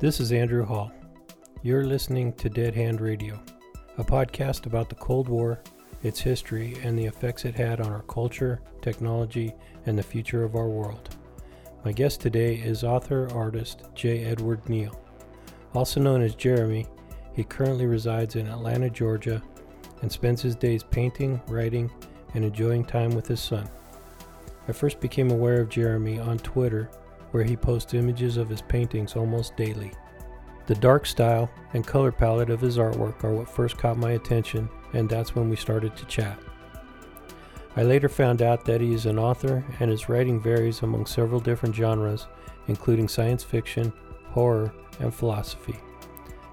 This is Andrew Hall. You're listening to Dead Hand Radio, a podcast about the Cold War, its history, and the effects it had on our culture, technology, and the future of our world. My guest today is author artist J. Edward Neal. Also known as Jeremy, he currently resides in Atlanta, Georgia, and spends his days painting, writing, and enjoying time with his son. I first became aware of Jeremy on Twitter, where he posts images of his paintings almost daily. The dark style and color palette of his artwork are what first caught my attention, and that's when we started to chat. I later found out that he is an author and his writing varies among several different genres, including science fiction, horror, and philosophy.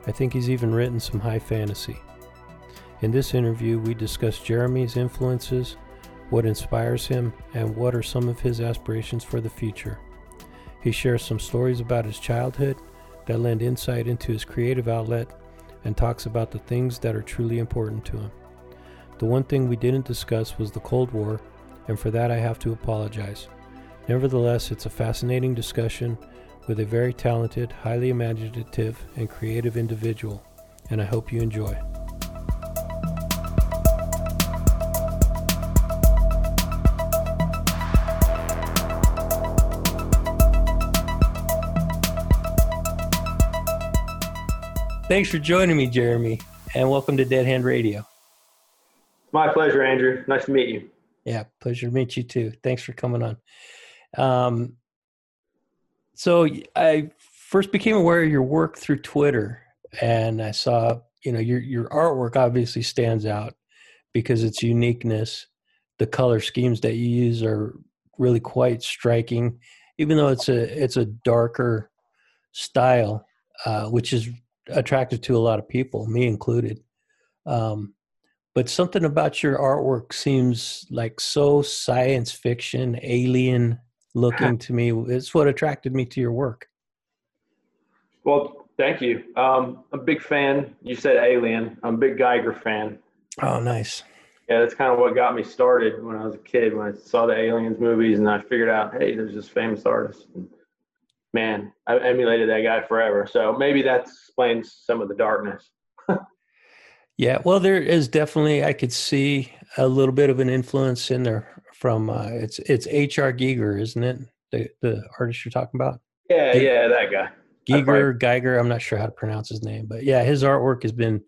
I think he's even written some high fantasy. In this interview, we discuss Jeremy's influences, what inspires him, and what are some of his aspirations for the future. He shares some stories about his childhood that lend insight into his creative outlet and talks about the things that are truly important to him. The one thing we didn't discuss was the Cold War, and for that I have to apologize. Nevertheless, it's a fascinating discussion with a very talented, highly imaginative, and creative individual, and I hope you enjoy. Thanks for joining me, Jeremy, and welcome to Dead Hand Radio. My pleasure, Andrew. Nice to meet you. Yeah, pleasure to meet you too. Thanks for coming on. Um, so I first became aware of your work through Twitter, and I saw, you know, your your artwork obviously stands out because its uniqueness. The color schemes that you use are really quite striking, even though it's a it's a darker style, uh, which is attractive to a lot of people, me included. Um, but something about your artwork seems like so science fiction, alien looking to me. It's what attracted me to your work. Well, thank you. Um, I'm a big fan. You said alien. I'm a big Geiger fan. Oh, nice. Yeah, that's kind of what got me started when I was a kid. When I saw the aliens movies, and I figured out, hey, there's this famous artist. And man, I emulated that guy forever. So maybe that explains some of the darkness. yeah, well, there is definitely I could see a little bit of an influence in there from uh, it's it's H.R. Giger, isn't it? The the artist you're talking about? Yeah, yeah, that guy. Giger, Geiger. I'm not sure how to pronounce his name, but yeah, his artwork has been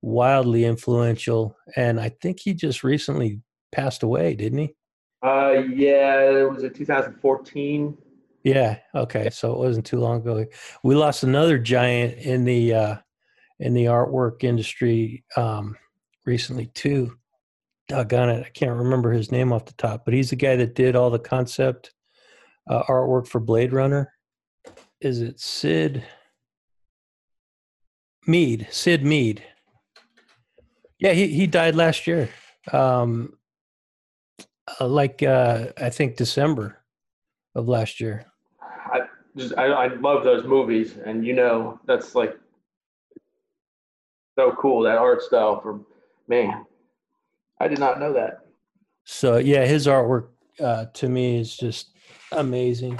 wildly influential, and I think he just recently passed away, didn't he? Uh, yeah, it was in 2014. Yeah. Okay. So it wasn't too long ago. We lost another giant in the uh, in the artwork industry um, recently too. Doggone it, I can't remember his name off the top, but he's the guy that did all the concept uh, artwork for Blade Runner. Is it Syd Mead? Syd Mead. Yeah, he he died last year. Um, uh, like uh, I think December of last year just I, I love those movies, and you know that's like so cool that art style for man. I did not know that. So yeah, his artwork uh, to me is just amazing.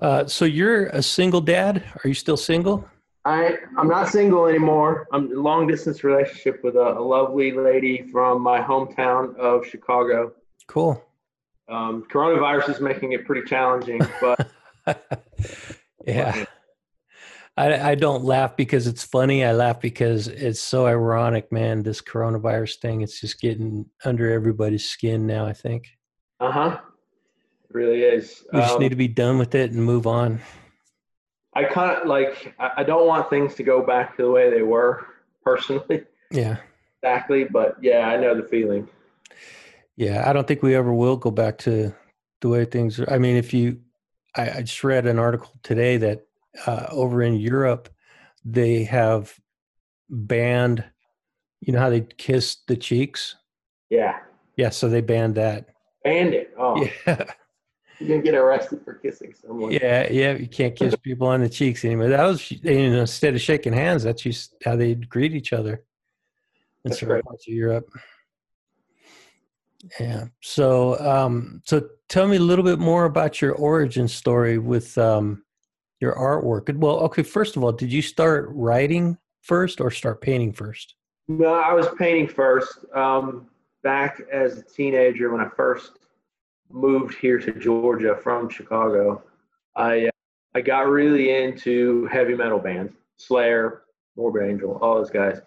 Uh, so you're a single dad? Are you still single? I I'm not single anymore. I'm in a long distance relationship with a, a lovely lady from my hometown of Chicago. Cool. Um, coronavirus is making it pretty challenging, but yeah. I, I don't laugh because it's funny. I laugh because it's so ironic, man. This coronavirus thing, it's just getting under everybody's skin now, I think. Uh huh. It really is. We just um, need to be done with it and move on. I kind of like, I don't want things to go back to the way they were personally. Yeah. Exactly. But yeah, I know the feeling. Yeah, I don't think we ever will go back to the way things are. I mean, if you, I, I just read an article today that uh, over in Europe, they have banned, you know how they kiss the cheeks? Yeah. Yeah, so they banned that. Banned it. Oh. Yeah. You can get arrested for kissing someone. Yeah, yeah, you can't kiss people on the cheeks anymore. That was you know, instead of shaking hands, that's just how they greet each other in certain parts of Europe. Yeah. So, um, so tell me a little bit more about your origin story with um, Your artwork. Well, okay. First of all, did you start writing first or start painting first? No, I was painting first. Um, back as a teenager, when I first moved here to Georgia from Chicago, I I got really into heavy metal bands, Slayer, Morbid Angel, all those guys.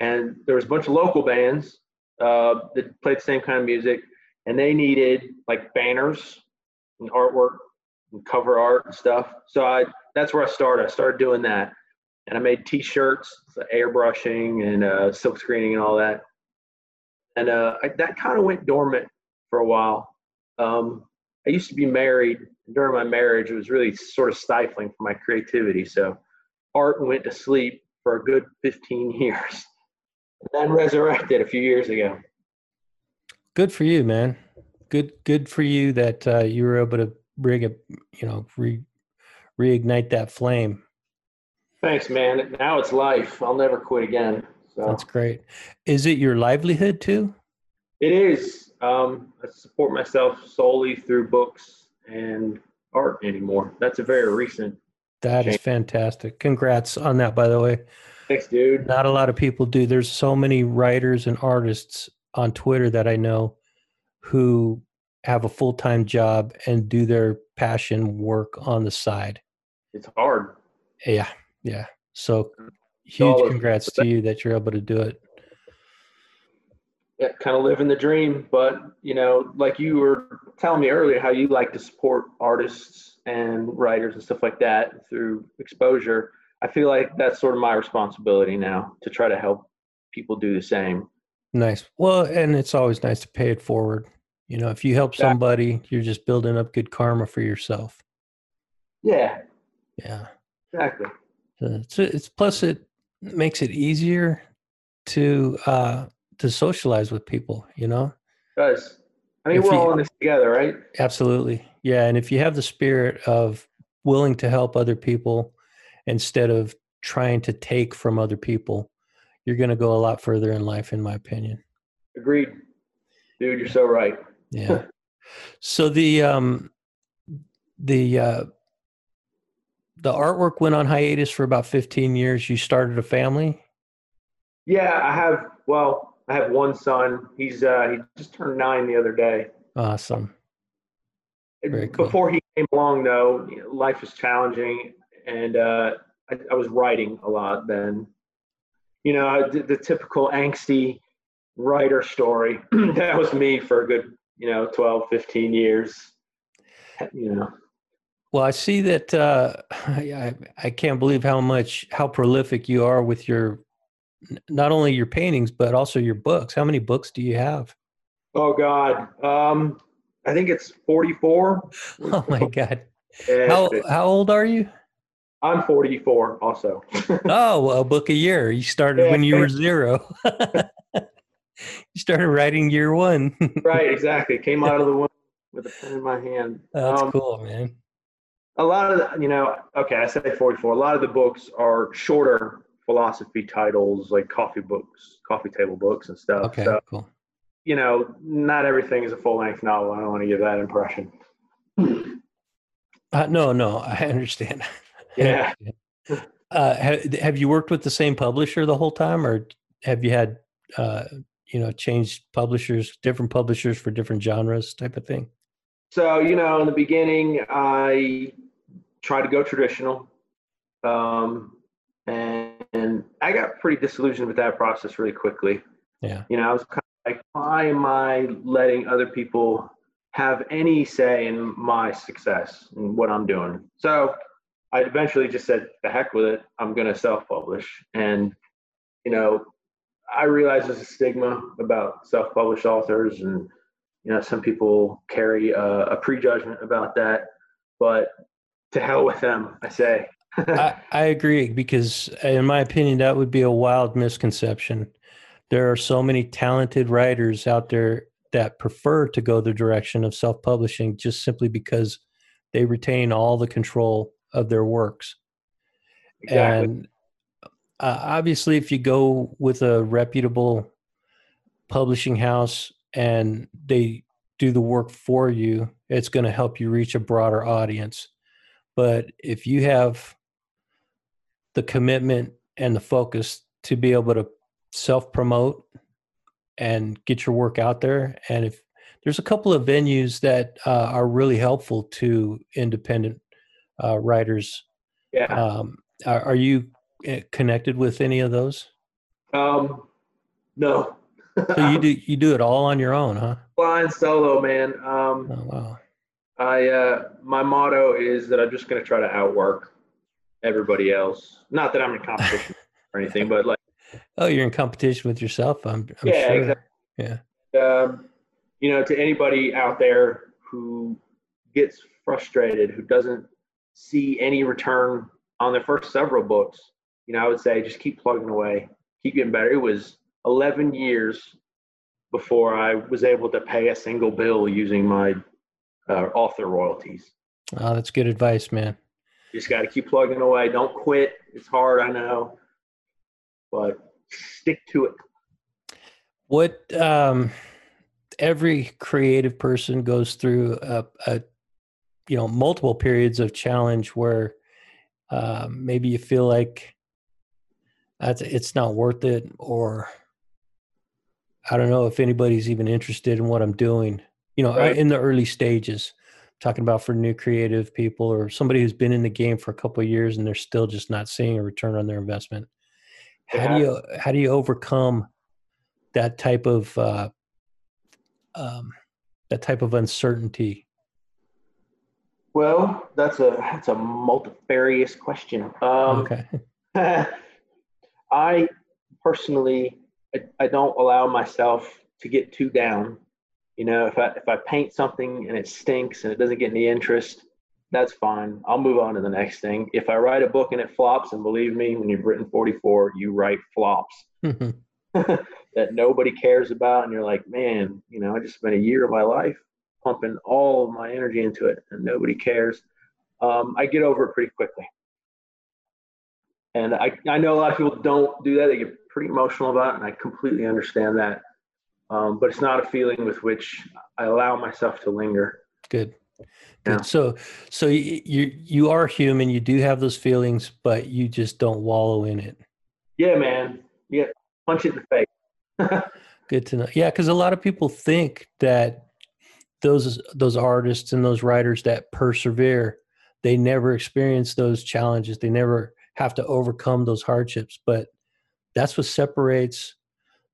And there was a bunch of local bands uh, that played the same kind of music, and they needed like banners and artwork and cover art and stuff. So I that's where I started. I started doing that, and I made T-shirts, airbrushing and uh, silk screening and all that. And uh, I, that kind of went dormant for a while. Um, I used to be married. During my marriage, it was really sort of stifling for my creativity. So art went to sleep for a good 15 years, then resurrected a few years ago. Good for you, man. Good, good for you that uh, you were able to bring a, you know, re, reignite that flame. Thanks, man. Now it's life. I'll never quit again. So. That's great. Is it your livelihood too? It is. Um, I support myself solely through books and art anymore. That's a very recent. That change. is fantastic. Congrats on that, by the way. Thanks, dude. Not a lot of people do. There's so many writers and artists on Twitter that I know who have a full time job and do their passion work on the side. It's hard. Yeah, yeah. So huge congrats to you that you're able to do it. Yeah, kind of living the dream, but you know, like you were telling me earlier, how you like to support artists and writers and stuff like that through exposure. I feel like that's sort of my responsibility now to try to help people do the same. Nice. Well, and it's always nice to pay it forward. You know, if you help somebody, you're just building up good karma for yourself. Yeah. Yeah. Exactly. it's, it's plus it makes it easier to uh to socialize with people. You know. It does. I mean, if we're you, all in this together, right? Absolutely. Yeah, and if you have the spirit of willing to help other people instead of trying to take from other people, you're going to go a lot further in life, in my opinion. Agreed, dude. You're so right. Yeah. so the um the uh the artwork went on hiatus for about 15 years. You started a family? Yeah, I have well, I have one son. He's uh he just turned 9 the other day. Awesome. Very cool. Before he came along though, life was challenging and uh I, I was writing a lot then. You know, the, the typical angsty writer story. that was me for a good you know 12 15 years. You know. Well i see that uh I, I can't believe how much how prolific you are with your not only your paintings but also your books. How many books do you have? Oh god. Um i think it's 44 oh my god. How how old are you i'm 44 also oh well, a book a year you started yeah, when you were zero you started writing year one. right, exactly. Came out of the womb with a pen in my hand. That's um, cool, man. A lot of the, you know, okay, I say 44. A lot of the books are shorter philosophy titles, like coffee books, coffee table books, and stuff. Okay, so, cool. You know, not everything is a full length novel. I don't want to give that impression. Uh, no, no, I understand. Yeah. uh, have, have you worked with the same publisher the whole time, or have you had uh, you know changed publishers different publishers for different genres type of thing? So you know in the beginning i tried to go traditional um, and, and i got pretty disillusioned with that process really quickly. Yeah. You know i was kind of like why am i letting other people have any say in my success and what i'm doing? So i eventually just said the heck with it i'm going to self-publish and you know I realize there's a stigma about self-published authors, and you know some people carry a, a prejudgment about that. But to hell with them, I say. I, I agree because, in my opinion, that would be a wild misconception. There are so many talented writers out there that prefer to go the direction of self-publishing just simply because they retain all the control of their works. Exactly. And uh, obviously, if you go with a reputable publishing house and they do the work for you, it's going to help you reach a broader audience. but if you have the commitment and the focus to be able to self promote and get your work out there and if there's a couple of venues that uh, are really helpful to independent uh, writers Yeah. um, are, are you eh, connected with any of those Um, no. so you do you do it all on your own huh Flying solo, man. Um, oh wow I uh, my motto is that I'm just going to try to outwork everybody else. Not that I'm in competition or anything, but like, oh you're in competition with yourself i'm, I'm Yeah, sure exactly. yeah um, you know, to anybody out there who gets frustrated, who doesn't see any return on their first several books, you know, I would say just keep plugging away, keep getting better. It was 11 years before I was able to pay a single bill using my uh, author royalties. oh that's good advice man You just got to keep plugging away. Don't quit. It's hard, I know, but stick to it. what um every creative person goes through a, a you know multiple periods of challenge where um, maybe you feel like that's it's not worth it or i don't know if anybody's even interested in what i'm doing. You know Right. in the early stages talking about for new creative people or somebody who's been in the game for a couple of years and they're still just not seeing a return on their investment. How do you how do you overcome that type of uh, um, that type of uncertainty Well, that's a that's a multifarious question. Um, okay I personally, I, I don't allow myself to get too down. You know, if I if I paint something and it stinks and it doesn't get any interest, that's fine. I'll move on to the next thing. If I write a book and it flops, and believe me, when you've written 44, you write flops that nobody cares about, and you're like, man, you know, I just spent a year of my life pumping all of my energy into it, and nobody cares. Um, I get over it pretty quickly. And I, I know a lot of people don't do that. They get pretty emotional about it, and I completely understand that. Um, but it's not a feeling with which I allow myself to linger. good good Yeah. so so you you are human you do have those feelings but you just don't wallow in it Yeah, man. Yeah, punch it in the face. good to know yeah because a lot of people think that those those artists and those writers that persevere they never experience those challenges. They never have to overcome those hardships. But that's what separates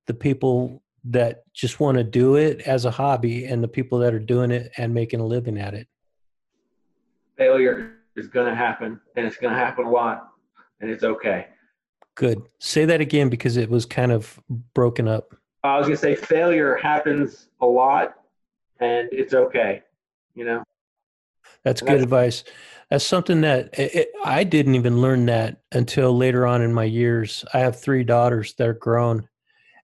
the people that just want to do it as a hobby and the people that are doing it and making a living at it. Failure is going to happen, and it's going to happen a lot, and it's okay. good. Say that again because it was kind of broken up. I was going to say failure happens a lot, and it's okay. You know, That's And good that's- advice. That's something that it, it- I didn't even learn that until later on in my years. I have three daughters they're grown,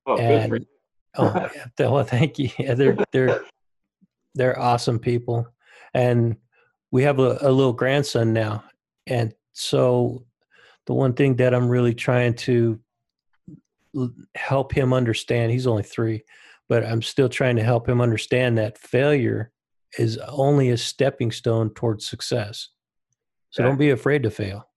oh, and oh, yeah, well, thank you. Yeah, they're they're they're awesome people, and we have a, a little grandson now, and so the one thing that I'm really trying to l- help him understand. He's only three, but I'm still trying to help him understand that failure is only a stepping stone towards success. So don't be afraid to fail.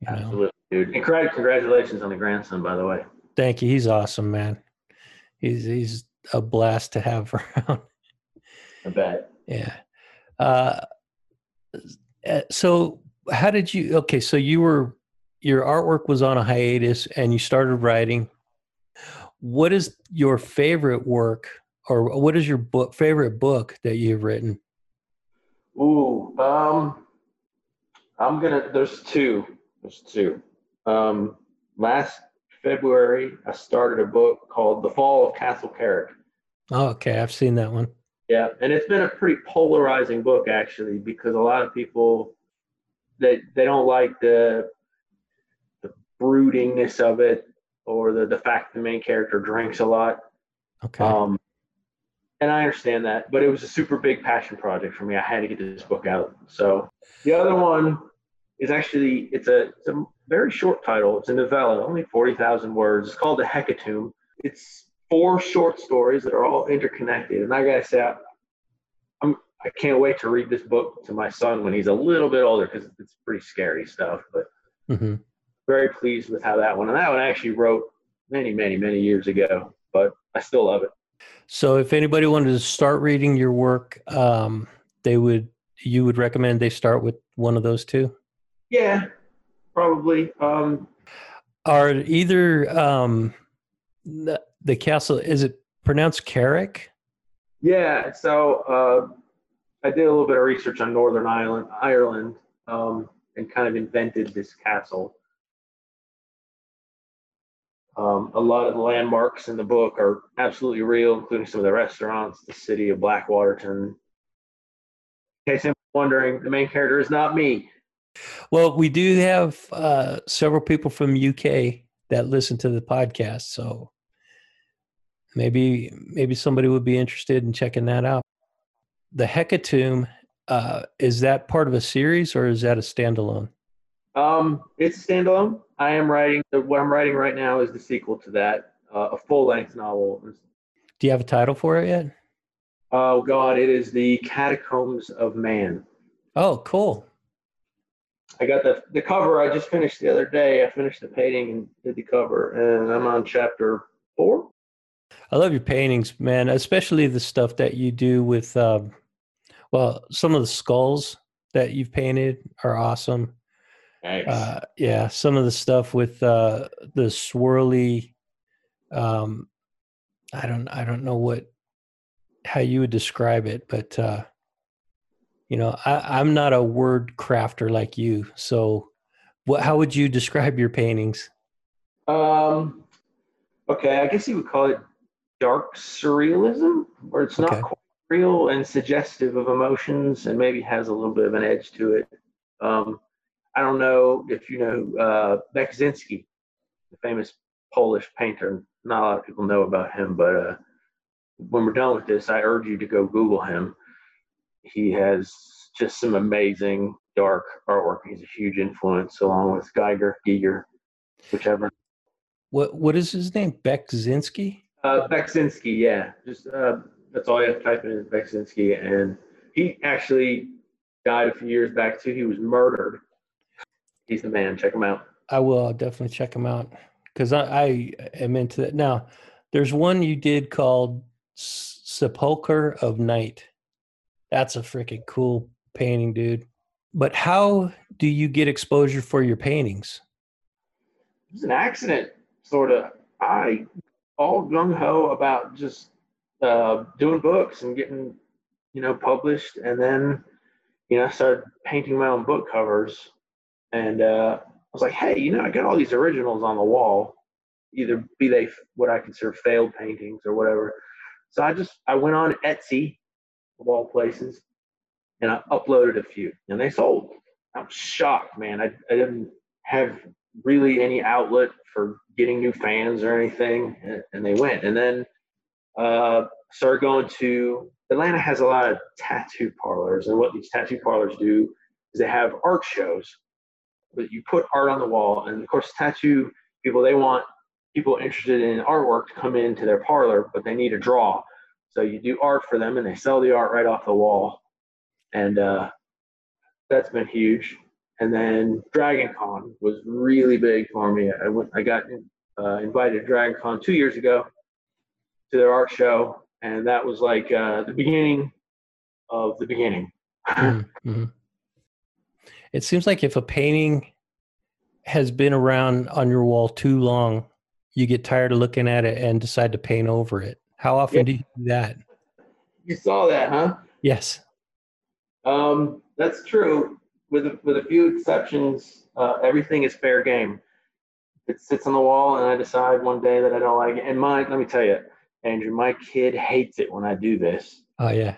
You know? Absolutely, dude. And congrat- congratulations on the grandson, by the way. Thank you. He's awesome, man. He's he's a blast to have around. I bet. Yeah. Uh, uh, so how did you? Okay, so you were your artwork was on a hiatus, and you started writing. What is your favorite work, or what is your book favorite book that you've written? Ooh, um, I'm gonna. There's two. There's two. Um, last February, I started a book called The Fall of Castle Carrick. Oh, okay, I've seen that one. Yeah, and it's been a pretty polarizing book actually because a lot of people they they don't like the the broodingness of it or the the fact the main character drinks a lot. Okay. Um, and I understand that, but it was a super big passion project for me. I had to get this book out. So the other one is actually it's a it's a very short title. It's a novella, only forty thousand words. It's called The Hecatomb. It's four short stories that are all interconnected. And I gotta say, I- I'm I can't wait to read this book to my son when he's a little bit older because it's pretty scary stuff. But hmm very pleased with how that one. And that one I actually wrote many, many, many years ago, but I still love it. So, if anybody wanted to start reading your work, um, they would you would recommend they start with one of those two. Yeah, probably. Um, Are either um, the, the castle is it pronounced Carrick? yeah. So uh, I did a little bit of research on Northern Ireland, Ireland, um, and kind of invented this castle. Um, a lot of the landmarks in the book are absolutely real, including some of the restaurants, the city of Blackwaterton. In case anyone's wondering, the main character is not me. Well, we do have uh, several people from UK that listen to the podcast, so maybe maybe somebody would be interested in checking that out. The Hecatomb uh, is that part of a series or is that a standalone? Um, it's standalone. I am writing. What I'm writing right now is the sequel to that, uh, a full-length novel. Do you have a title for it yet? Oh God, it is the Catacombs of Man. Oh, cool. I got the the cover. I just finished the other day. I finished the painting and did the cover, and I'm on chapter four. I love your paintings, man, especially the stuff that you do with, um, well, some of the skulls that you've painted are awesome. Thanks. Uh, yeah, some of the stuff with uh, the swirly, um, I don't, I don't know what, how you would describe it, but uh, you know, I, I'm not a word crafter like you. So, what, how would you describe your paintings? um, okay, I guess you would call it dark surrealism, where it's not Okay. quite real and suggestive of emotions, and maybe has a little bit of an edge to it. Um, I don't know if you know uh, Beksinski, the famous Polish painter. Not a lot of people know about him, but uh, when we're done with this, I urge you to go Google him. He has just some amazing dark artwork. He's a huge influence, along with Geiger, Giger, whichever. What, what is his name? Beksinski? Uh, Beksinski, yeah. Just uh, that's all you have to type in is Beksinski, and he actually died a few years back too. He was murdered. He's the man. Check him out. I will I'll definitely check him out because I, I am into that. Now, there's one you did called Sepulcher of Night. That's a freaking cool painting, dude. But how do you get exposure for your paintings? It was an accident, sort of. I all gung ho about just uh, doing books and getting, you know, published, and then, you know, I started painting my own book covers, and uh, I was like, hey, you know, I got all these originals on the wall, either be they what I consider failed paintings or whatever. So I just I went on Etsy, of all places, and I uploaded a few, and they sold. I was shocked, man. I, I didn't have really any outlet for getting new fans or anything, and, and they went. And then uh, started going to Atlanta has a lot of tattoo parlors, and what these tattoo parlors do is they have art shows. But you put art on the wall, and of course, tattoo people they want people interested in artwork to come into their parlor, but they need a draw. So you do art for them, and they sell the art right off the wall, and uh, that's been huge. And then Dragon Con was really big for me. I went, I got uh, invited to Dragon Con two years ago to their art show, and that was like uh, the beginning of the beginning. Mhm. It seems like if a painting has been around on your wall too long, you get tired of looking at it and decide to paint over it. How often Yeah. do you do that? You saw that, huh? Yes. Um, that's true. With a, with a few exceptions, uh, everything is fair game. It sits on the wall, and I decide one day that I don't like it. And my, let me tell you, Andrew, my kid hates it when I do this. Oh yeah.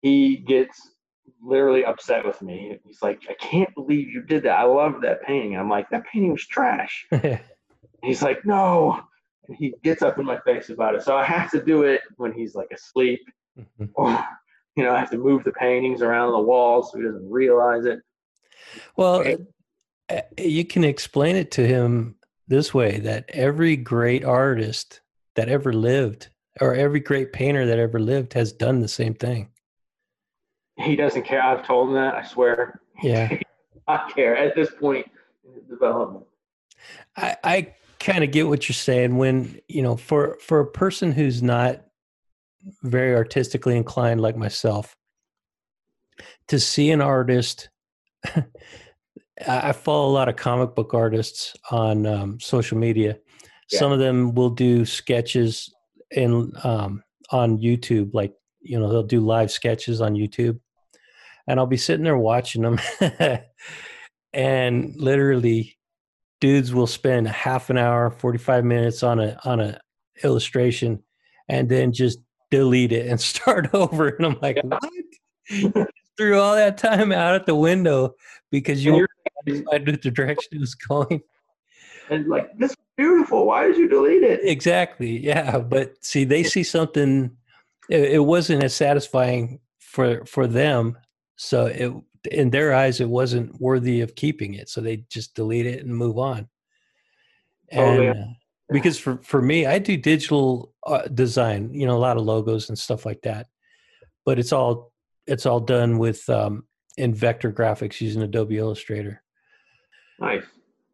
He gets literally upset with me. He's like, "I can't believe you did that. I love that painting." I'm like, "That painting was trash." He's like, "No," and he gets up in my face about it. So I have to do it when he's like asleep, Mhm. or you know, I have to move the paintings around the walls so he doesn't realize it. Well, Right. uh, you can explain it to him this way that every great artist that ever lived or every great painter that ever lived has done the same thing. He doesn't care. I've told him that. I swear. Yeah. I care at this point in his development. I, I kind of get what you're saying when you know for for a person who's not very artistically inclined like myself to see an artist i follow a lot of comic book artists on um, social media Yeah. some of them will do sketches in um, on youtube like you know they'll do live sketches on youtube and i'll be sitting there watching them and literally dudes will spend half an hour 45 minutes on a on a illustration and then just delete it and start over and i'm like Yeah. what threw all that time out at the window because you decided the direction it was going and like this is beautiful. Why did you delete it? exactly yeah but see they see something it, it wasn't as satisfying for for them so it in their eyes it wasn't worthy of keeping it so they just delete it and move on Totally. and uh, because for for me i do digital uh, design you know a lot of logos and stuff like that but it's all it's all done with um in vector graphics using adobe illustrator Nice.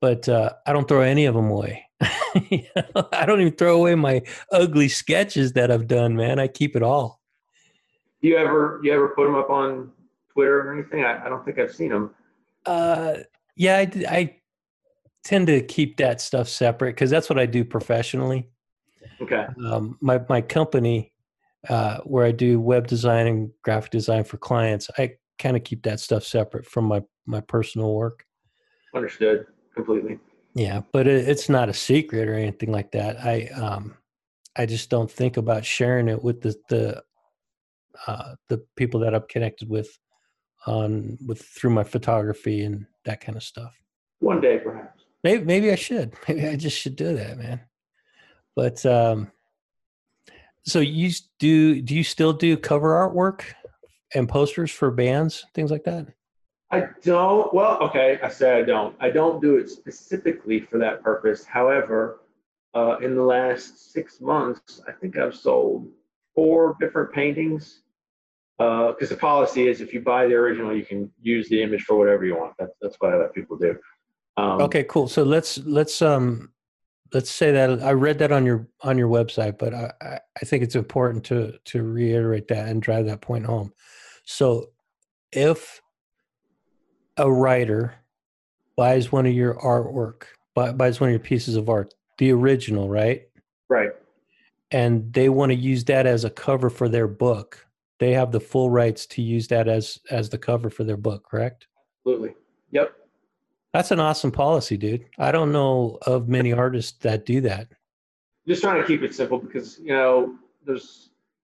but uh, I don't throw any of them away. You know, I don't even throw away my ugly sketches that I've done, man. I keep it all. You ever you ever put them up on Twitter or anything? I, I don't think I've seen them. Uh, yeah, I tend to keep that stuff separate because that's what I do professionally. Okay. Um, my my company, uh, where I do web design and graphic design for clients, I kind of keep that stuff separate from my my personal work. Understood completely. Yeah, but it, it's not a secret or anything like that. I um, I just don't think about sharing it with the the uh, the people that I'm connected with on with through my photography and that kind of stuff. One day, perhaps. Maybe maybe I should. Maybe I just should do that, man. But um, so you do? Do you still do cover artwork and posters for bands, things like that? I don't. Well, okay. I say I don't. I don't do it specifically for that purpose. However, uh, in the last six months, I think I've sold four different paintings. Because the policy is, if you buy the original, you can use the image for whatever you want. That's that's what I let people do. Um, Okay, cool. So let's let's um let's say that I read that on your on your website, but I I- I think it's important to to reiterate that and drive that point home. So if a writer buys one of your artwork, buys one of your pieces of art, the original, right? Right. And they want to use that as a cover for their book, they have the full rights to use that as as the cover for their book, correct? Absolutely. Yep. That's an awesome policy, dude. I don't know of many artists that do that. just trying to keep it simple because you know there's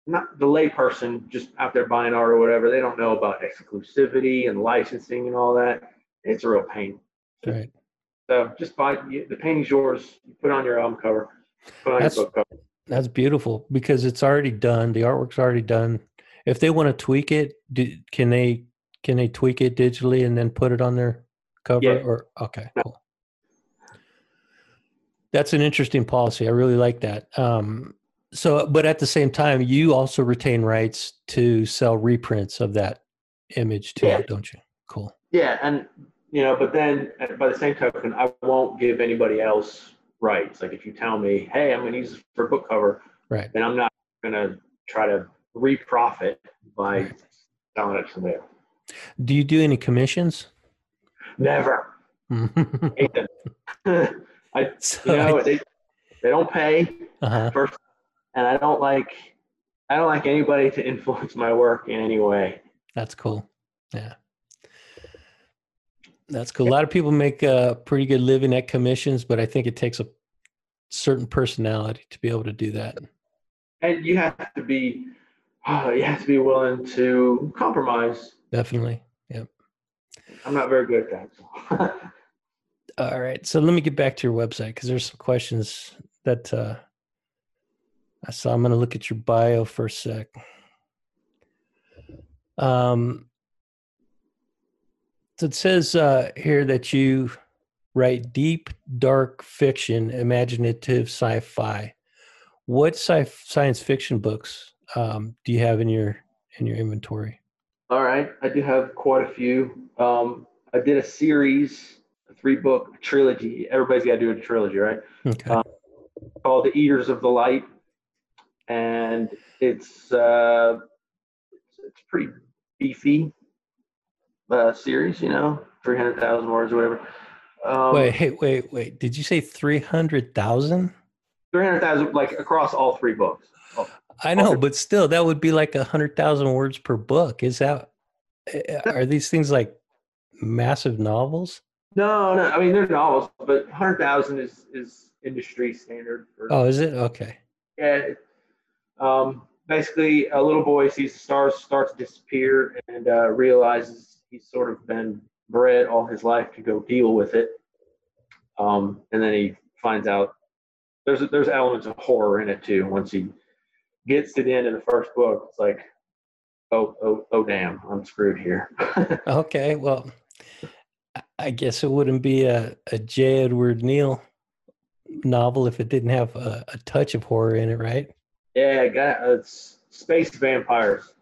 not the layperson just out there buying art or whatever they don't know about exclusivity and licensing and all that it's a real pain Right. so just buy the painting's yours you put on your album cover put on That's- your book cover That's beautiful because it's already done. The artwork's already done. If they want to tweak it, do, can they can they tweak it digitally and then put it on their cover? Yeah. Or okay, cool. That's an interesting policy. I really like that. Um, so, but at the same time, you also retain rights to sell reprints of that image too, Yeah. don't you? Cool. yeah and you know but then by the same token i won't give anybody else rights like if you tell me hey i'm going to use this for book cover Right. then i'm not going to try to re-profit by selling it to else Do you do any commissions? never hate them. I, so you know, I- they, they don't pay uh-huh. first, and I don't like, I don't like anybody to influence my work in any way. That's cool. Yeah. That's cool. A lot of people make a pretty good living at commissions, but I think it takes a certain personality to be able to do that. And you have to be, uh, you have to be willing to compromise. Definitely. Yep. I'm not very good at that. So. All right. So let me get back to your website because there's some questions that uh, I saw. I'm going to look at your bio for a sec. Um, so it says uh, here that you write deep, dark fiction, imaginative sci-fi. What sci- science fiction books um, do you have in your in your inventory? All right, I do have quite a few. Um, I did a series, a three book trilogy. Everybody's got to do a trilogy, right? Okay. Um, called The Eaters of the Light, and it's uh, it's, it's pretty beefy uh, series. You know, three hundred thousand words or whatever. Um, wait, hey, wait, wait. Did you say three hundred thousand? three hundred thousand, like across all three books. I know, but still, that would be like a hundred thousand words per book. Is that? Are these things like massive novels? No, no. I mean, they're novels, but hundred thousand is is industry standard. For, Oh, is it? Okay. Yeah. Um, basically, a little boy sees the stars start to disappear and uh, realizes he's sort of been bred all his life to go deal with it. Um, and then he finds out there's there's elements of horror in it too. Once he gets to the end of the first book, it's like, oh, oh, oh, damn, I'm screwed here. Okay. Well, I- guess it wouldn't be a, a J. Edward Neal novel if it didn't have a, a touch of horror in it, right? yeah, I got it's space vampires.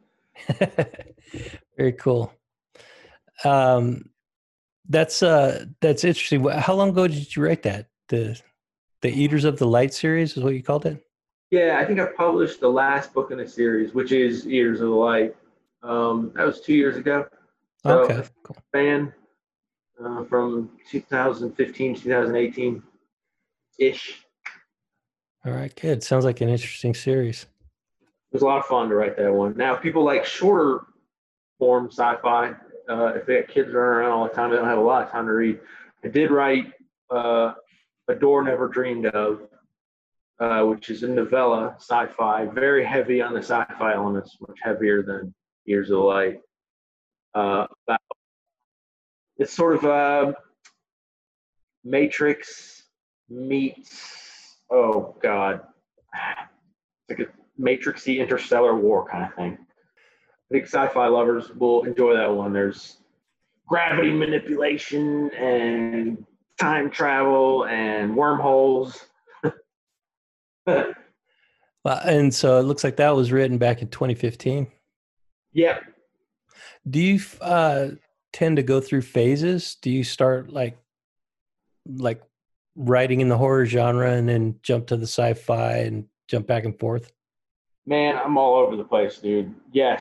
Very cool. Um, that's uh, that's interesting. How long ago did you write that? The the Eaters of the Light series is what you called it. Yeah, I think I published the last book in the series, which is Years of the Light. Um, that was two years ago. So, Okay, cool. Fan uh, from 2015, 2018 ish. All right, good. Sounds like an interesting series. It was a lot of fun to write that one. Now, if people like shorter form sci-fi. Uh, if they got kids running around all the time, they don't have a lot of time to read. I did write uh, A Door Never Dreamed of, uh, which is a novella, sci-fi, very heavy on the sci-fi elements, much heavier than Years of Light. Uh, it's sort of a Matrix meets, oh God, it's like a Matrixy interstellar war kind of thing. I think sci-fi lovers will enjoy that one. There's gravity manipulation and time travel and wormholes. Well, and so it looks like that was written back in 2015. yeah, Do you uh, tend to go through phases? Do you start like like writing in the horror genre and then jump to the sci-fi and jump back and forth? man, I'm all over the place, dude. Yes,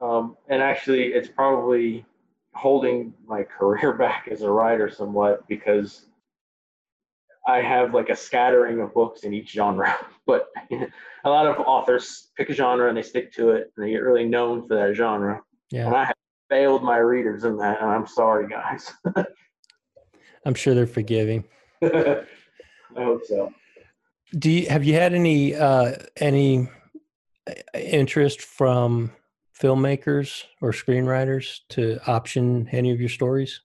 um, and actually, it's probably holding my career back as a writer somewhat because I have like a scattering of books in each genre. But a lot of authors pick a genre and they stick to it and they get really known for that genre. Yeah, And I have failed my readers in that, and I'm sorry, guys. I'm sure they're forgiving. I hope so. Do you have you had any uh, any uh, interest from filmmakers or screenwriters to option any of your stories?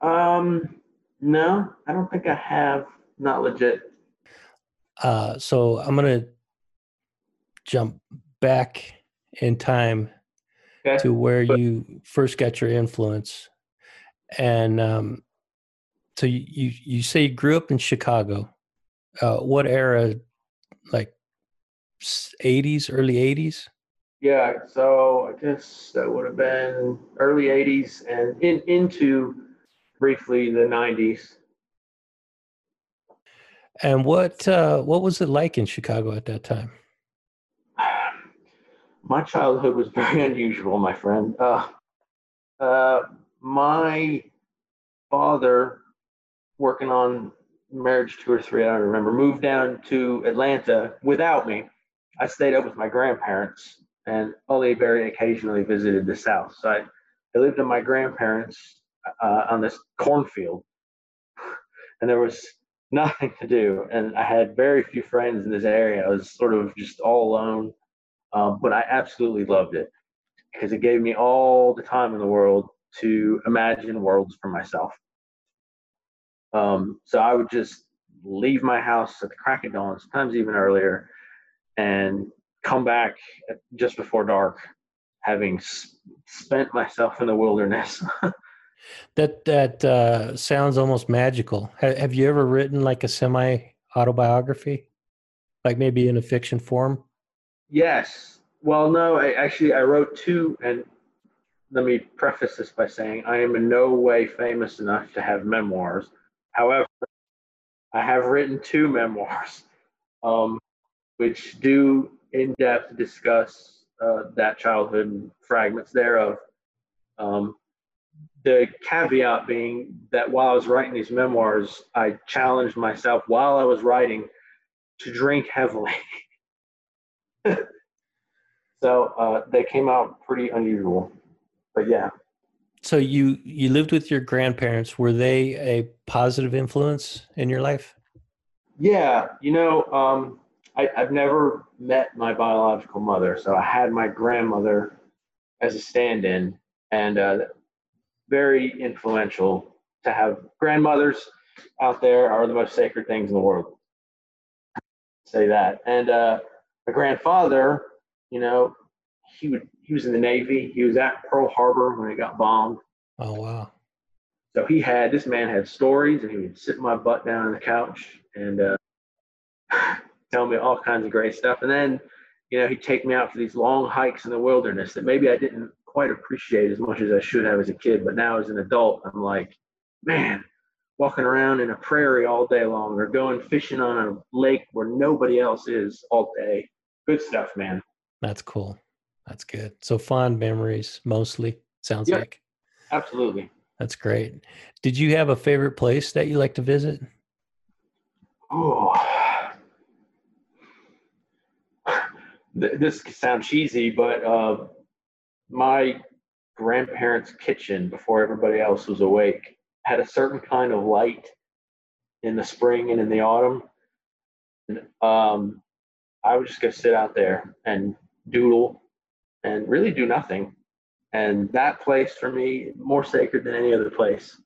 Um, no, I don't think I have. Not legit. Uh, so I'm gonna jump back in time Okay. to where you first got your influence, and um, so you, you you say you grew up in Chicago. Uh, what era? Like 80s, early 80s. Yeah, so I guess that would have been early '80s and in into briefly the '90s. And what uh, what was it like in Chicago at that time? My childhood was very unusual, my friend. Uh, uh, my father, working on marriage two or three, I don't remember, moved down to Atlanta without me. I stayed up with my grandparents and only very occasionally visited the South. So I, I lived with my grandparents uh, on this cornfield, and there was nothing to do. And I had very few friends in this area. I was sort of just all alone, um, but I absolutely loved it because it gave me all the time in the world to imagine worlds for myself. Um, so I would just leave my house at the crack of dawn, sometimes even earlier, and come back just before dark, having spent myself in the wilderness. That that uh, sounds almost magical. Ha- have you ever written like a semi autobiography, like maybe in a fiction form? yes. Well, no, I actually I wrote two, and let me preface this by saying I am in no way famous enough to have memoirs. However, I have written two memoirs, um, which do in depth discuss uh, that childhood and fragments thereof. Um, the caveat being that while I was writing these memoirs, I challenged myself while I was writing to drink heavily. so uh, they came out pretty unusual, but yeah. So you you lived with your grandparents. Were they a positive influence in your life? Yeah, you know, um, I, I've never met my biological mother, so I had my grandmother as a stand-in, and uh, very influential to have grandmothers out there are the most sacred things in the world. Say that, and uh, my grandfather, you know, he would he was in the Navy. He was at Pearl Harbor when it got bombed. Oh wow! So he had this man had stories, and he would sit my butt down on the couch and uh, tell me all kinds of great stuff. And then, you know, he'd take me out for these long hikes in the wilderness that maybe I didn't quite appreciate as much as I should have as a kid. But now as an adult, I'm like, man, walking around in a prairie all day long or going fishing on a lake where nobody else is all day. Good stuff, man. That's cool. That's good. So fond memories mostly sounds Yeah. like. Absolutely. That's great. Did you have a favorite place that you like to visit? Oh, this sounds cheesy, but uh, my grandparents' kitchen, before everybody else was awake, had a certain kind of light in the spring and in the autumn. And, um, I would just go sit out there and doodle and really do nothing. And that place for me, more sacred than any other place.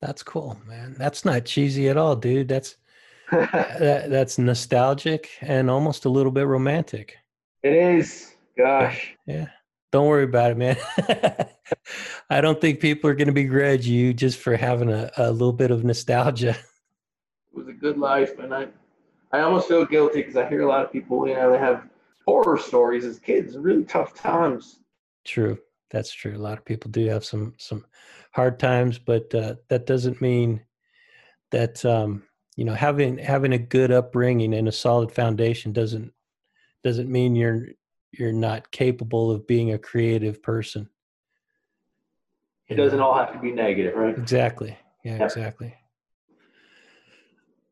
That's cool, man. That's not cheesy at all, dude. That's that, that's nostalgic and almost a little bit romantic. It is. Gosh. Yeah. Don't worry about it, man. I don't think people are going to begrudge you just for having a, a little bit of nostalgia. It was a good life, and I, I almost feel guilty because I hear a lot of people, you know, they have horror stories as kids, really tough times. True. That's true. A lot of people do have some some hard times, but uh, that doesn't mean that um, you know having having a good upbringing and a solid foundation doesn't doesn't mean you're you're not capable of being a creative person. It doesn't all have to be negative, right? Exactly. Yeah, exactly.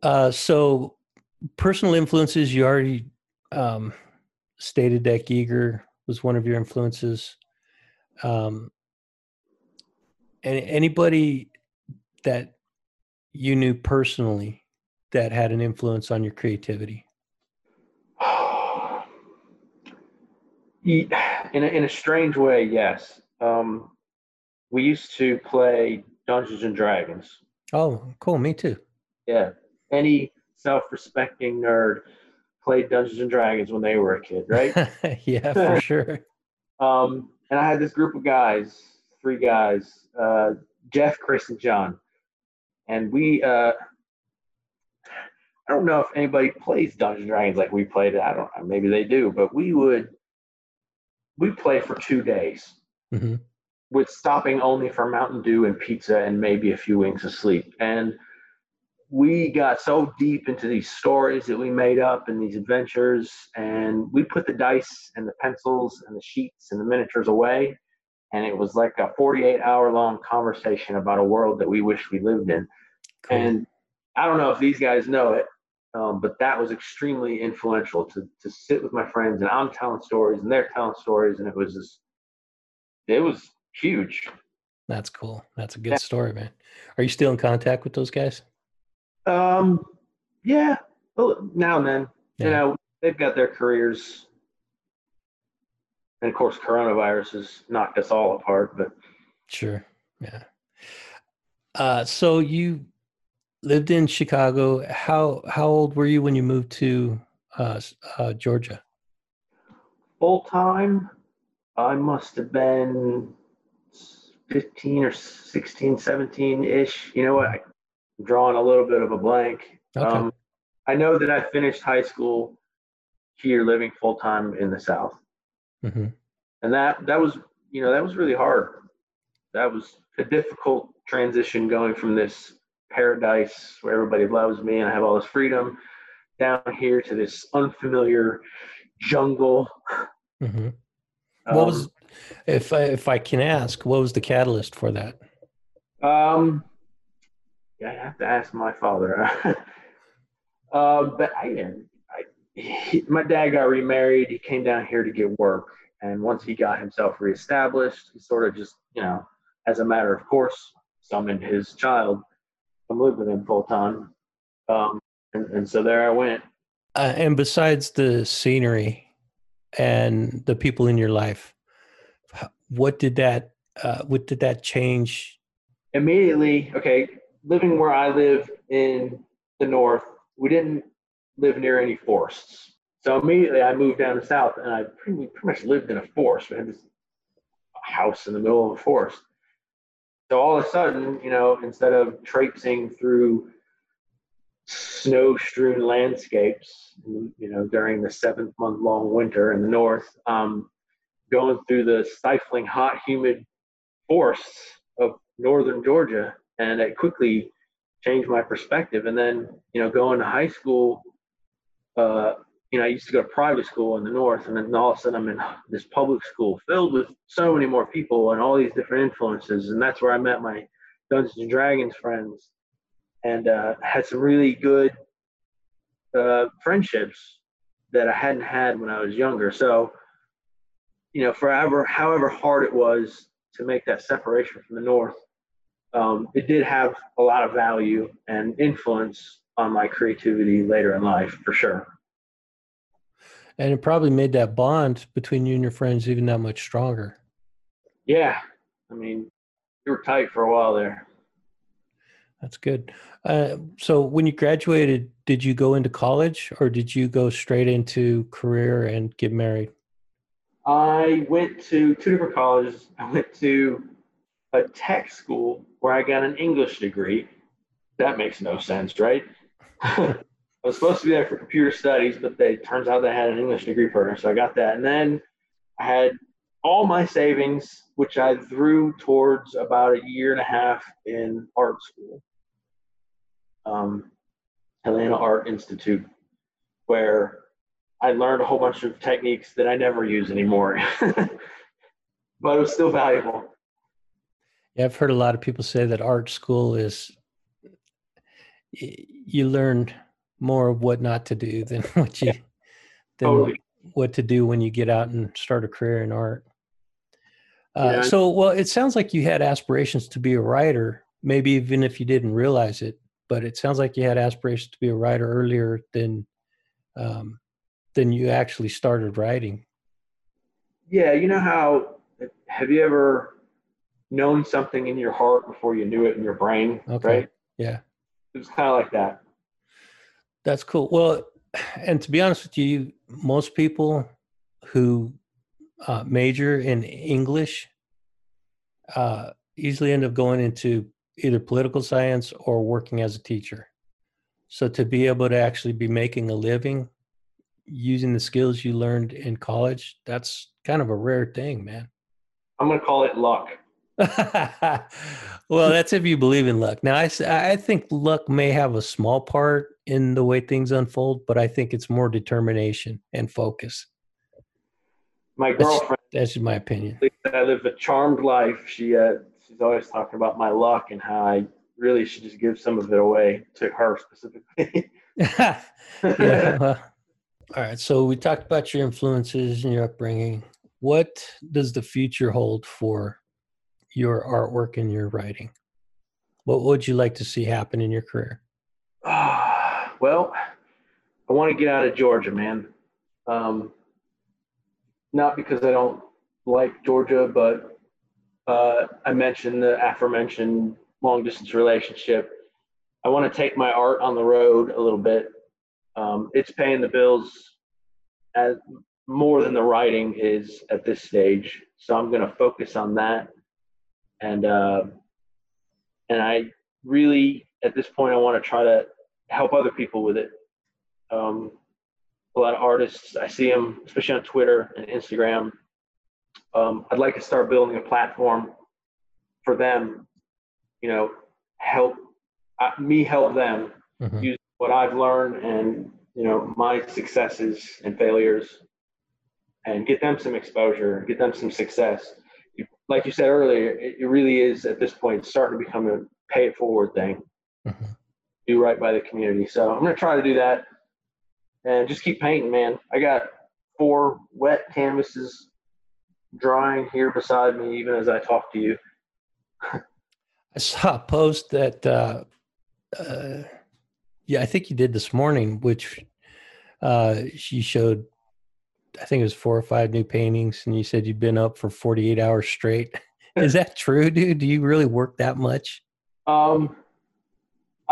Uh, so, personal influences, you already um, stated that Giger was one of your influences. Um, and anybody that you knew personally that had an influence on your creativity? In a, in a strange way, yes. Um, we used to play Dungeons and Dragons. Oh, cool. Me too. Yeah, any self-respecting nerd played Dungeons and Dragons when they were a kid, right? yeah, for sure. Um, and I had this group of guys, three guys, uh, Jeff, Chris, and John. And we, uh, I don't know if anybody plays Dungeons and Dragons like we played it. I don't know. Maybe they do, but we would, we play for two days hmm with stopping only for Mountain Dew and pizza and maybe a few winks of sleep. And we got so deep into these stories that we made up and these adventures, and we put the dice and the pencils and the sheets and the miniatures away. And it was like a 48 hour long conversation about a world that we wish we lived in. Cool. And I don't know if these guys know it, um, but that was extremely influential to, to sit with my friends and I'm telling stories and they're telling stories. And it was just, it was huge. That's cool. That's a good Yeah. story, man. Are you still in contact with those guys? Um, yeah, well, now and then, you know, they've got their careers. And of course, coronavirus has knocked us all apart, but Sure. Yeah. Uh, so you lived in Chicago. How how old were you when you moved to uh, uh, Georgia? full time, I must have been 15 or 16, 17 ish. You know what? I'm drawing a little bit of a blank. Okay. Um, I know that I finished high school here living full time in the South. hmm And that, that was, you know, that was really hard. that was a difficult transition going from this paradise where everybody loves me and I have all this freedom down here to this unfamiliar jungle. Mm-hmm. Um, what was, if I, if I can ask, what was the catalyst for that? Um, yeah, I have to ask my father. uh, but I, I he, my dad got remarried. He came down here to get work, and once he got himself reestablished, he sort of just, you know, as a matter of course, summoned his child live with him full time. Um, and, and so there I went. Uh, and besides the scenery and the people in your life, what did that uh, what did that change? Immediately, okay, living where I live in the north, we didn't live near any forests. So immediately I moved down to south and I pretty, pretty much lived in a forest. We had this house in the middle of a forest. So all of a sudden, you know, instead of traipsing through snow strewn landscapes, you know, during the seventh month long winter in the north, um, going through the stifling hot, humid forests of northern Georgia. And it quickly changed my perspective. And then, you know, going to high school, uh, you know, I used to go to private school in the north, and then all of a sudden I'm in this public school filled with so many more people and all these different influences, and that's where I met my Dungeons and Dragons friends, and uh, had some really good uh, friendships that I hadn't had when I was younger. So, you know, forever, however hard it was to make that separation from the north, um, it did have a lot of value and influence on my creativity later in life, for sure and it probably made that bond between you and your friends even that much stronger. Yeah, I mean, you were tight for a while there. That's good. Uh, so, when you graduated, did you go into college, or did you go straight into career and get married? I went to two different colleges. I went to a tech school where I got an English degree. That makes no sense, right? I was supposed to be there for computer studies, but they turns out they had an English degree program, so I got that. And then I had all my savings, which I threw towards about a year and a half in art school, um, Helena Art Institute, where I learned a whole bunch of techniques that I never use anymore, but it was still valuable. Yeah, I've heard a lot of people say that art school is you learn more of what not to do than what you than totally. what to do when you get out and start a career in art. Uh, yeah. So, well, it sounds like you had aspirations to be a writer, maybe even if you didn't realize it. But it sounds like you had aspirations to be a writer earlier than um, than you actually started writing. Yeah, you know how have you ever known something in your heart before you knew it in your brain? Okay. Right? Yeah. It was kind of like that. That's cool. Well, and to be honest with you, most people who uh, major in English uh, easily end up going into either political science or working as a teacher. So to be able to actually be making a living using the skills you learned in college, that's kind of a rare thing, man. I'm going to call it luck. well, that's if you believe in luck. Now, I, I think luck may have a small part in the way things unfold, but I think it's more determination and focus. My girlfriend, that's, that's my opinion. I live a charmed life. She uh, she's always talking about my luck and how I really should just give some of it away to her specifically. yeah. Well, all right. So we talked about your influences and your upbringing. What does the future hold for your artwork and your writing? What would you like to see happen in your career? Well, I want to get out of Georgia, man. Um, not because I don't like Georgia, but uh, I mentioned the aforementioned long distance relationship. I want to take my art on the road a little bit. Um, it's paying the bills as more than the writing is at this stage. So I'm going to focus on that and uh, and I really at this point I want to try to help other people with it. Um, a lot of artists I see them, especially on Twitter and Instagram. Um, I'd like to start building a platform for them, you know, help uh, me help them Mhm. use what I've learned and you know my successes and failures, and get them some exposure, get them some success. Like you said earlier, it, it really is at this point starting to become a pay it forward thing. Mhm. Do right by the community. So I'm gonna try to do that, and just keep painting, man. I got four wet canvases drying here beside me, even as I talk to you. I saw a post that, uh, uh, yeah, I think you did this morning, which uh, she showed, I think it was four or five new paintings, and you said you'd been up for 48 hours straight. Is that true, dude? Do you really work that much? Um,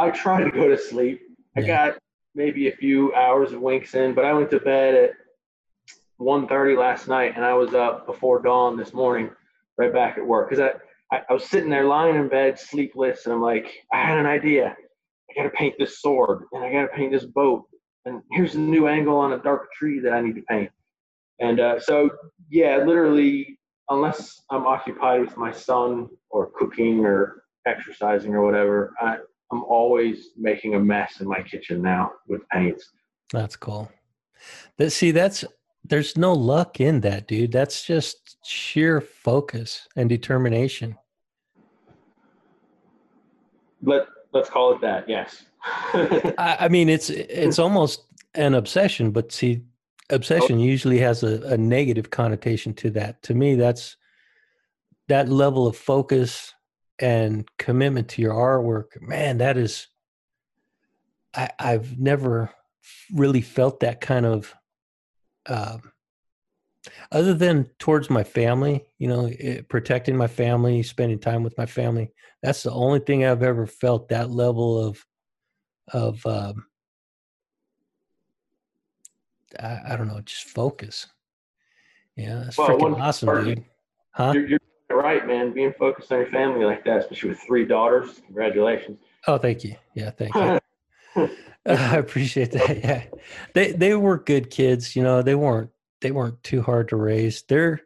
I try to go to sleep. I Yeah. got maybe a few hours of winks in, but I went to bed at 1.30 last night, and I was up before dawn this morning, right back at work. Because I, I, I was sitting there lying in bed, sleepless, and I'm like, I had an idea. I got to paint this sword, and I got to paint this boat, and here's a new angle on a dark tree that I need to paint. And uh, so, yeah, literally, unless I'm occupied with my son or cooking or exercising or whatever, I, I'm always making a mess in my kitchen now with paints. That's cool. That see, that's there's no luck in that, dude. That's just sheer focus and determination. Let let's call it that. Yes. I, I mean, it's it's almost an obsession, but see, obsession oh. usually has a, a negative connotation to that. To me, that's that level of focus and commitment to your artwork. Man, that is. I, I've never really felt that kind of. Um, other than towards my family, you know, it, protecting my family, spending time with my family. That's the only thing I've ever felt that level of of um, I, I don't know, just focus. Yeah, that's Well, freaking awesome, part- dude. Huh? you're, you're right, man. Being focused on your family like that, especially with three daughters. Congratulations. Oh, thank you. Yeah, thank you. I appreciate that. Yeah, they they were good kids. You know, they weren't they weren't too hard to raise. They're,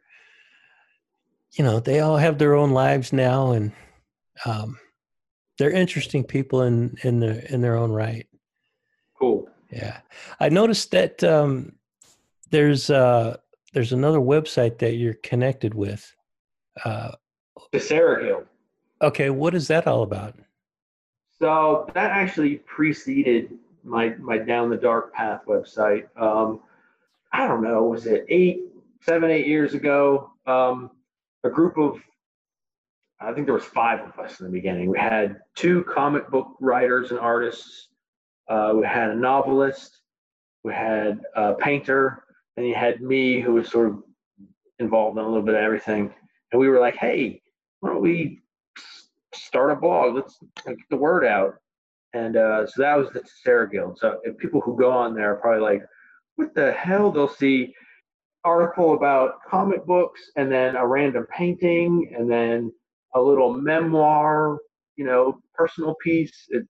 you know, they all have their own lives now, and um, they're interesting people in in their in their own right. cool. Yeah, I noticed that um, there's uh, there's another website that you're connected with. Uh, Tessera Guild. okay, what is that all about? So that actually preceded my my Down the Dark Path website. Um, I don't know, was it eight, seven, eight years ago? Um, a group of, I think there was five of us in the beginning. We had two comic book writers and artists. Uh, we had a novelist. We had a painter, and you had me, who was sort of involved in a little bit of everything. And we were like, hey, why don't we start a blog? Let's get the word out. And uh, so that was the Tessera Guild. So people who go on there are probably like, what the hell? They'll see article about comic books and then a random painting and then a little memoir, you know, personal piece. It,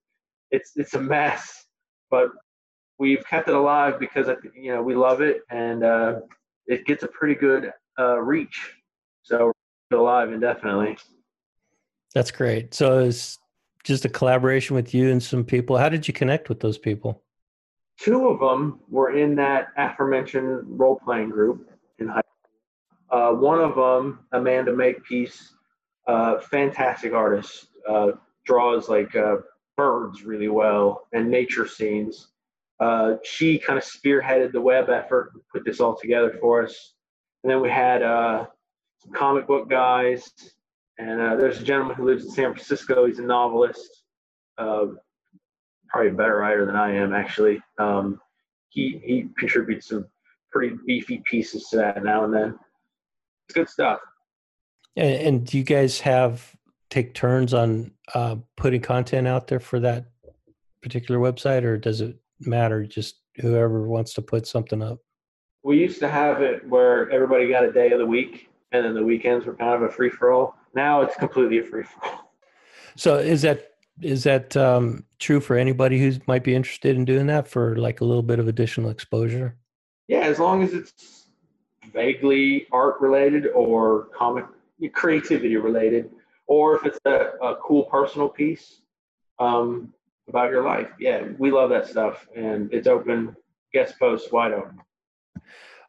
it's it's a mess, but we've kept it alive because you know we love it and uh, it gets a pretty good uh, reach. So alive indefinitely. That's great. So it's just a collaboration with you and some people. How did you connect with those people? two of them were in that aforementioned role playing group in high school. Uh, one of them, Amanda Makepeace, uh, fantastic artist, uh, draws like uh, birds really well and nature scenes. Uh, she kind of spearheaded the web effort, put this all together for us. And then we had uh, some comic book guys, and uh, there's a gentleman who lives in San Francisco. He's a novelist. Uh, probably a better writer than I am actually. Um, he he contributes some pretty beefy pieces to that now and then. It's good stuff. And, and do you guys have take turns on uh, putting content out there for that particular website, or does it matter? Just whoever wants to put something up. We used to have it where everybody got a day of the week, and then the weekends were kind of a free for all. Now it's completely a free for all. So is that is that um, true for anybody who might be interested in doing that for like a little bit of additional exposure? Yeah, as long as it's vaguely art related or comic creativity related. or if it's a, a cool personal piece um, about your life. Yeah, we love that stuff, and it's open. Guest posts wide open.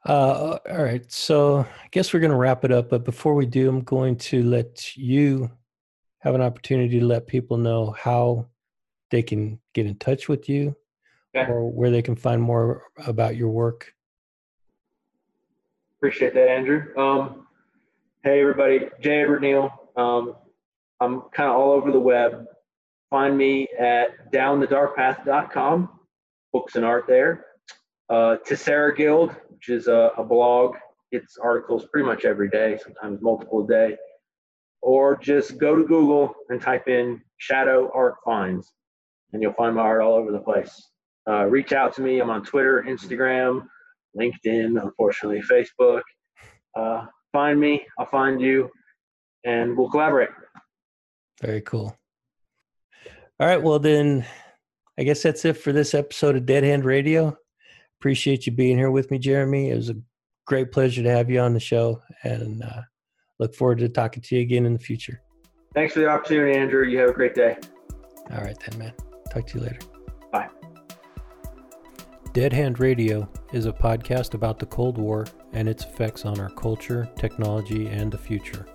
Uh, all right, so I guess we're going to wrap it up. But before we do, I'm going to let you have an opportunity to let people know how they can get in touch with you okay. or where they can find more about your work. Appreciate that, Andrew. Um, hey, everybody, J. Edward Neal. Um, I'm kind of all over the web. Find me at downthedarkpath.com, books and art there. Uh, Tessera Guild, which is a, a blog. It's articles pretty much every day, sometimes multiple a day. Or just go to Google and type in Shadow Art Finds, and you'll find my art all over the place. Uh, reach out to me. I'm on Twitter, Instagram, LinkedIn, unfortunately, Facebook. Uh, find me, I'll find you, and we'll collaborate. Very cool. All right. Well, then I guess that's it for this episode of Dead Hand Radio. Appreciate you being here with me, Jeremy. It was a great pleasure to have you on the show and uh, look forward to talking to you again in the future. Thanks for the opportunity, Andrew. You have a great day. All right, then, man. Talk to you later. Bye. Dead Hand Radio is a podcast about the Cold War and its effects on our culture, technology, and the future.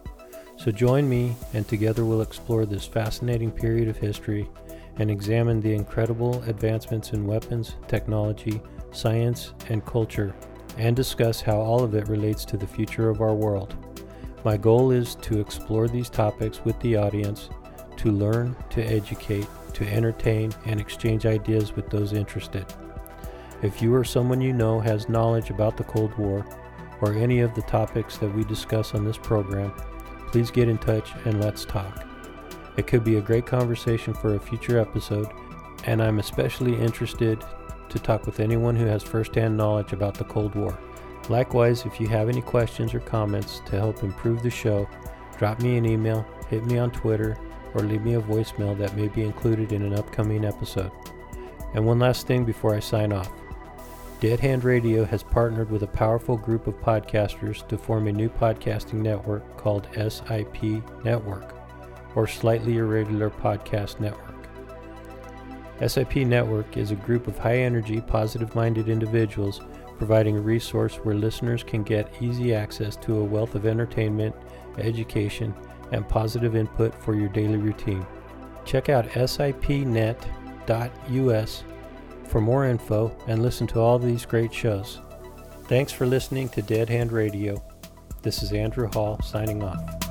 So join me, and together we'll explore this fascinating period of history and examine the incredible advancements in weapons, technology, science, and culture, and discuss how all of it relates to the future of our world. My goal is to explore these topics with the audience, to learn, to educate, to entertain, and exchange ideas with those interested. If you or someone you know has knowledge about the Cold War or any of the topics that we discuss on this program, please get in touch and let's talk. It could be a great conversation for a future episode, and I'm especially interested to talk with anyone who has firsthand knowledge about the Cold War. Likewise, if you have any questions or comments to help improve the show, drop me an email, hit me on Twitter, or leave me a voicemail that may be included in an upcoming episode. And one last thing before I sign off. Dead Hand Radio has partnered with a powerful group of podcasters to form a new podcasting network called SIP Network, or Slightly Irregular Podcast Network. SIP Network is a group of high energy, positive minded individuals providing a resource where listeners can get easy access to a wealth of entertainment, education, and positive input for your daily routine. Check out sipnet.us for more info and listen to all these great shows. Thanks for listening to Dead Hand Radio. This is Andrew Hall signing off.